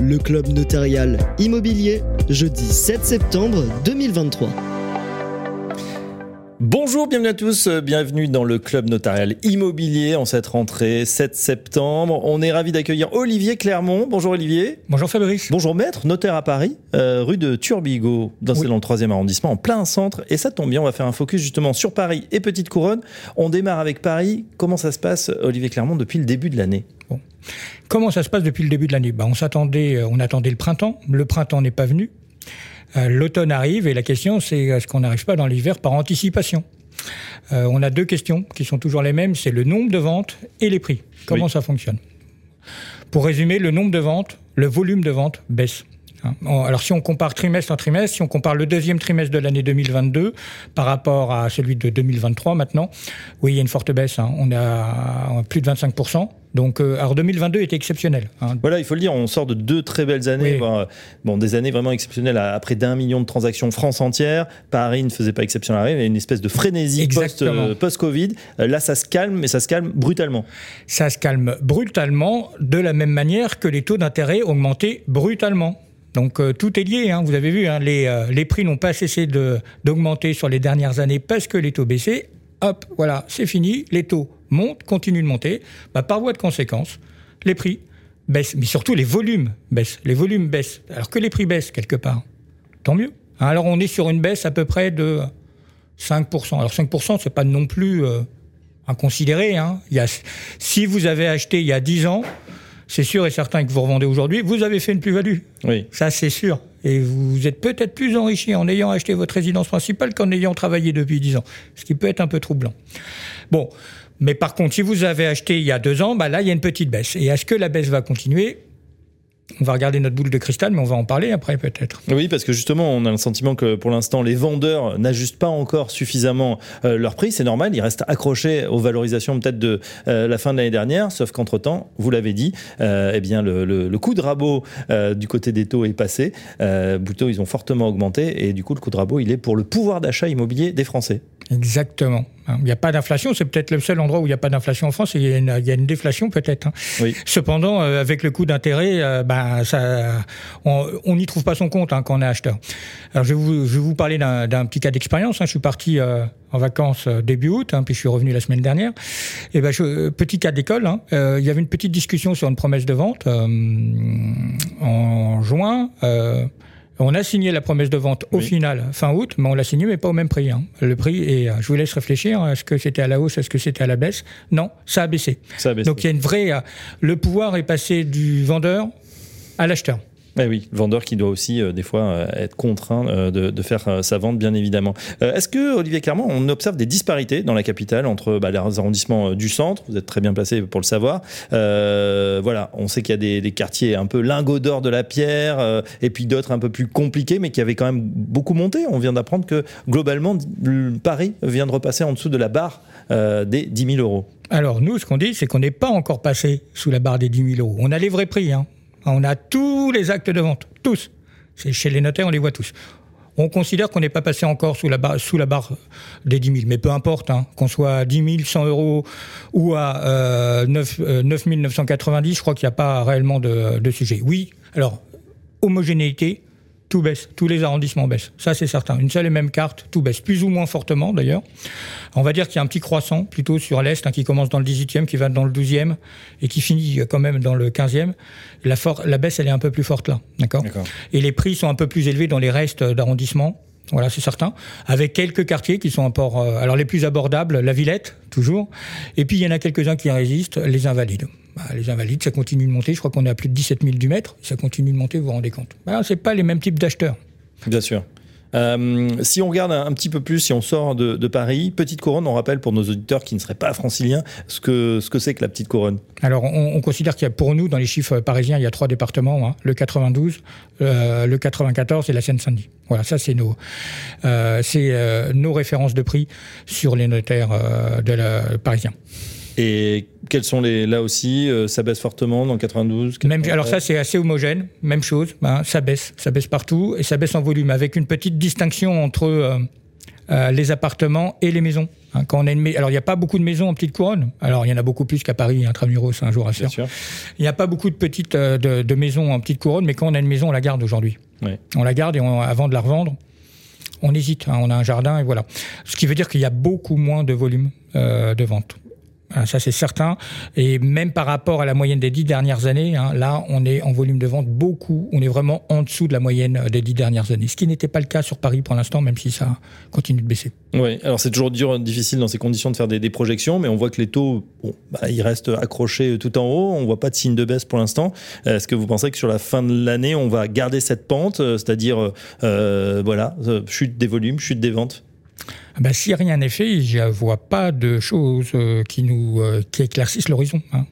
le club notarial immobilier, jeudi 7 septembre 2023. Bonjour, bienvenue à tous, bienvenue dans le club notarial immobilier en cette rentrée 7 septembre. On est ravi d'accueillir Olivier Clermont. Bonjour Olivier. Bonjour Fabrice. Bonjour maître, notaire à Paris, euh, rue de Turbigo, dans, oui. le 3e arrondissement, en plein centre. Et ça tombe bien, on va faire un focus justement sur Paris et Petite Couronne. On démarre avec Paris. Comment ça se passe, Olivier Clermont, depuis le début de l'année? Bon. Comment ça se passe depuis le début de l'année? Bah, On s'attendait, on attendait le printemps. Le printemps n'est pas venu. Euh, L'automne arrive et la question c'est est-ce qu'on n'arrive pas dans l'hiver par anticipation euh, On a deux questions qui sont toujours les mêmes, c'est le nombre de ventes et les prix. Comment oui. ça fonctionne? Pour résumer, le nombre de ventes, le volume de ventes baisse. Alors si on compare trimestre en trimestre, si on compare le deuxième trimestre de l'année 2022 par rapport à celui de 2023 maintenant, oui, il y a une forte baisse. Hein. On a plus de 25 donc, euh, alors 2022 était exceptionnel. Hein. Voilà, il faut le dire, on sort de deux très belles années, oui. bon, des années vraiment exceptionnelles à, à près d'un million de transactions France entière. Paris ne faisait pas exception à la règle, il y a une espèce de frénésie post-Covid. Post, euh, Là, ça se calme, mais ça se calme brutalement. Ça se calme brutalement, de la même manière que les taux d'intérêt augmentaient brutalement. Donc euh, tout est lié, hein. vous avez vu, hein, les, euh, les, prix n'ont pas cessé d'augmenter sur les dernières années parce que les taux baissaient. Hop, voilà, c'est fini, les taux montent, continuent de monter. Bah, par voie de conséquence, les prix baissent, mais surtout les volumes baissent. Les volumes baissent, alors que les prix baissent quelque part. Tant mieux. Alors on est sur une baisse à peu près de 5%. Alors 5%, c'est pas non plus euh, inconsidéré. Hein. Il y a, si vous avez acheté il y a 10 ans, c'est sûr et certain que vous revendez aujourd'hui, vous avez fait une plus-value. Oui. Ça, c'est sûr. Et vous êtes peut-être plus enrichi en ayant acheté votre résidence principale qu'en ayant travaillé depuis 10 ans, ce qui peut être un peu troublant. Bon, mais par contre, si vous avez acheté il y a deux ans, bah là, il y a une petite baisse. Et est-ce que la baisse va continuer? On va regarder notre boule de cristal, mais on va en parler après peut-être. Oui, parce que justement, on a le sentiment que pour l'instant, les vendeurs n'ajustent pas encore suffisamment euh, leur prix. C'est normal, ils restent accrochés aux valorisations peut-être de euh, la fin de l'année dernière, sauf qu'entre-temps, vous l'avez dit, euh, eh bien, le, le, le, coup de rabot du côté des taux est passé. plutôt, ils ont fortement augmenté et du coup, le coup de rabot, il est pour le pouvoir d'achat immobilier des Français. Exactement. Il n'y a pas d'inflation, c'est peut-être le seul endroit où il n'y a pas d'inflation en France, il y a une, il y a une déflation peut-être. Hein. Oui. Cependant, euh, avec le coût d'intérêt, euh, ben, ça, on n'y trouve pas son compte hein, quand on est acheteur. Alors je vais vous, je vais vous parler d'un petit cas d'expérience. Hein. Je suis parti euh, en vacances début août, hein, puis je suis revenu la semaine dernière. Et ben, je, petit cas d'école, hein, il y avait une petite discussion sur une promesse de vente en juin. On a signé la promesse de vente au oui. final fin août, mais on l'a signé mais pas au même prix. Hein. Le prix et je vous laisse réfléchir. Est-ce que c'était à la hausse Est-ce que c'était à la baisse? Non, ça a baissé. Ça a baissé. Donc il y a une vraie. Le pouvoir est passé du vendeur à l'acheteur. Eh oui, vendeur qui doit aussi euh, des fois euh, être contraint euh, de, faire sa vente, bien évidemment. Est-ce que, Olivier Clermont, on observe des disparités dans la capitale entre bah, les arrondissements du centre, vous êtes très bien placé pour le savoir. voilà, on sait qu'il y a des, des, quartiers un peu lingots d'or de la pierre, et puis d'autres un peu plus compliqués, mais qui avaient quand même beaucoup monté. On vient d'apprendre que globalement, Paris vient de repasser en dessous de la barre des 10 000 euros. Alors nous, ce qu'on dit, c'est qu'on n'est pas encore passé sous la barre des 10 000 euros. On a les vrais prix. Hein. On a tous les actes de vente, tous. C'est chez les notaires, on les voit tous. On considère qu'on n'est pas passé encore sous la, barre, des 10 000, mais peu importe, hein, qu'on soit à 10 000, 100 euros ou à euh, 9, euh, 9 990, je crois qu'il n'y a pas réellement de sujet. Oui, alors, homogénéité, tout baisse, tous les arrondissements baissent. Ça, c'est certain. Une seule et même carte, tout baisse, plus ou moins fortement d'ailleurs. On va dire qu'il y a un petit croissant plutôt sur l'Est, hein, qui commence dans le 18e, qui va dans le 12e et qui finit quand même dans le 15e. La, la baisse, elle est un peu plus forte là. D'accord? Et les prix sont un peu plus élevés dans les restes d'arrondissements. Voilà, c'est certain. Avec quelques quartiers qui sont un port, euh, alors les plus abordables, la Villette, toujours. Et puis il y en a quelques-uns qui résistent, les Invalides. Bah, les Invalides, ça continue de monter. Je crois qu'on est à plus de 17 000 du mètre. Ça continue de monter, vous vous rendez compte. Bah, c'est pas les mêmes types d'acheteurs. Bien sûr. Euh, si on regarde un, un, petit peu plus, si on sort de, de, Paris, Petite Couronne, on rappelle pour nos auditeurs qui ne seraient pas franciliens ce que ce que c'est que la Petite Couronne? Alors, on, on considère qu'il y a pour nous, dans les chiffres parisiens, il y a trois départements hein, le 92, euh, le 94 et la Seine-Saint-Denis. Voilà, ça c'est nos euh, c'est nos références de prix sur les notaires de la, parisiens. Et quels sont les là aussi euh, ça baisse fortement dans 92 même alors ça c'est assez homogène même chose hein, ça baisse ça baisse partout et ça baisse en volume avec une petite distinction entre euh, les appartements et les maisons. Hein, quand on a une alors il n'y a pas beaucoup de maisons en petite couronne. Alors il y en a beaucoup plus qu'à Paris, intramuros, un jour à sûr. Il n'y a pas beaucoup de petites de, maisons en petite couronne, mais quand on a une maison, on la garde aujourd'hui. On la garde et avant de la revendre, on hésite. Hein, on a un jardin et voilà. Ce qui veut dire qu'il y a beaucoup moins de volume de vente. Hein, ça c'est certain. Et même par rapport à la moyenne des dix dernières années, hein, là on est en volume de vente beaucoup, on est vraiment en dessous de la moyenne des dix dernières années. Ce qui n'était pas le cas sur Paris pour l'instant, même si ça continue de baisser. Oui, alors c'est toujours difficile dans ces conditions de faire des, projections, mais on voit que les taux, bah, ils restent accrochés tout en haut, on voit pas de signe de baisse pour l'instant. Est-ce que vous pensez que sur la fin de l'année, on va garder cette pente, euh, c'est-à-dire, euh, voilà, euh, chute des volumes, chute des ventes? ah ben, si rien n'est fait, je ne vois pas de choses euh, euh, qui éclaircissent l'horizon. Hein.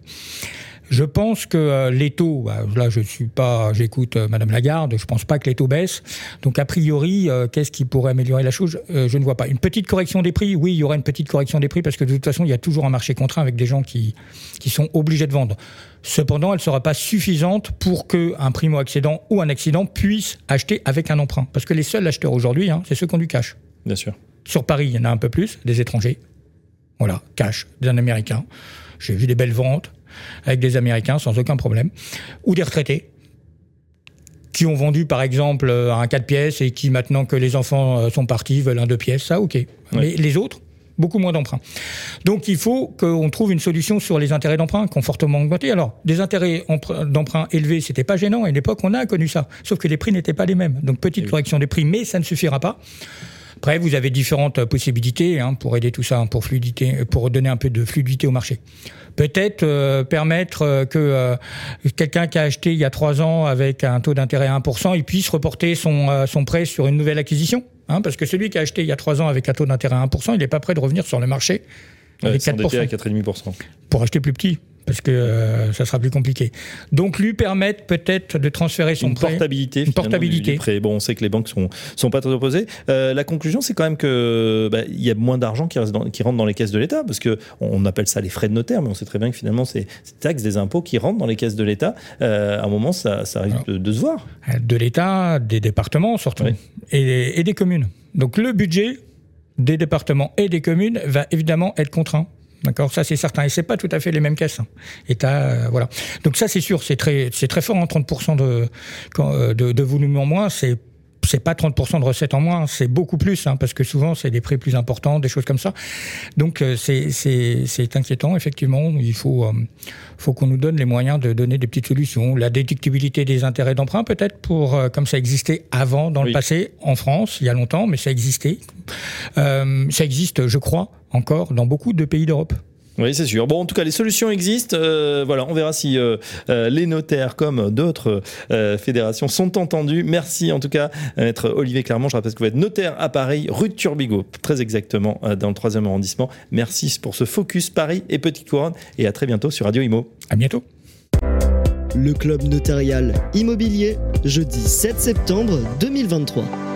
Je pense que euh, les taux, bah, là je suis pas, j'écoute Madame Lagarde, je pense pas que les taux baissent. Donc a priori, qu'est-ce qui pourrait améliorer la chose? Je ne vois pas. Une petite correction des prix, oui, il y aura une petite correction des prix parce que de toute façon, il y a toujours un marché contraint avec des gens qui qui sont obligés de vendre. Cependant, elle ne sera pas suffisante pour qu'un primo-accédant ou un accident puisse acheter avec un emprunt. Parce que les seuls acheteurs aujourd'hui, hein, c'est ceux qui ont du cash. Bien sûr. Sur Paris, il y en a un peu plus, des étrangers. Voilà, cash, des Américains. J'ai vu des belles ventes avec des Américains sans aucun problème. Ou des retraités qui ont vendu par exemple un 4 pièces et qui maintenant que les enfants euh, sont partis veulent un 2 pièces, ça ok. Mais les autres, beaucoup moins d'emprunts. Donc il faut qu'on trouve une solution sur les intérêts d'emprunt qui ont fortement augmenté. Alors, des intérêts d'emprunt élevés, c'était pas gênant. À une époque, on a connu ça. Sauf que les prix n'étaient pas les mêmes. Donc petite correction des prix, mais ça ne suffira pas. Après, vous avez différentes possibilités hein, pour aider tout ça, pour fluidité, pour donner un peu de fluidité au marché. Peut-être euh, permettre euh, que euh, quelqu'un qui a acheté il y a trois ans avec un taux d'intérêt à 1%, il puisse reporter son, son prêt sur une nouvelle acquisition. Hein, parce que celui qui a acheté il y a trois ans avec un taux d'intérêt à 1%, il n'est pas prêt de revenir sur le marché avec 4%. À 4,5%. Pour acheter plus petit parce que euh, ça sera plus compliqué. Donc lui permettre peut-être de transférer son une portabilité, une portabilité. Bon, on sait que les banques sont sont pas très opposées. Euh, la conclusion, c'est quand même que bah, il y a moins d'argent qui, qui rentre dans les caisses de l'État, parce que on appelle ça les frais de notaire, mais on sait très bien que finalement c'est des taxes, des impôts qui rentrent dans les caisses de l'État. Euh, à un moment, ça, ça risque de, se voir. De l'État, des départements surtout, et, et des communes. Donc le budget des départements et des communes va évidemment être contraint D'accord, ça c'est certain. Et c'est pas tout à fait les mêmes caisses. Hein. Euh, voilà. Donc ça c'est sûr, c'est très, très fort. en hein, 30% de, euh, de, de volume en moins, c'est c'est pas 30% de recettes en moins, c'est beaucoup plus, hein, parce que souvent c'est des prix plus importants, des choses comme ça. Donc euh, c'est inquiétant, effectivement. Il faut, faut qu'on nous donne les moyens de donner des petites solutions. La déductibilité des intérêts d'emprunt, peut-être, pour comme ça existait avant, dans le passé, en France, il y a longtemps, mais ça existait. ça existe, je crois, encore dans beaucoup de pays d'Europe. Oui, c'est sûr. Bon, en tout cas, les solutions existent. Euh, voilà, on verra si euh, euh, les notaires, comme d'autres fédérations, sont entendus. Merci en tout cas, maître Olivier Clermont. Je rappelle que vous êtes notaire à Paris, rue de Turbigo, très exactement dans le 3 arrondissement. Merci pour ce focus Paris et Petite Couronne. Et à très bientôt sur Radio Imo. À bientôt. Le club notarial immobilier, jeudi 7 septembre 2023.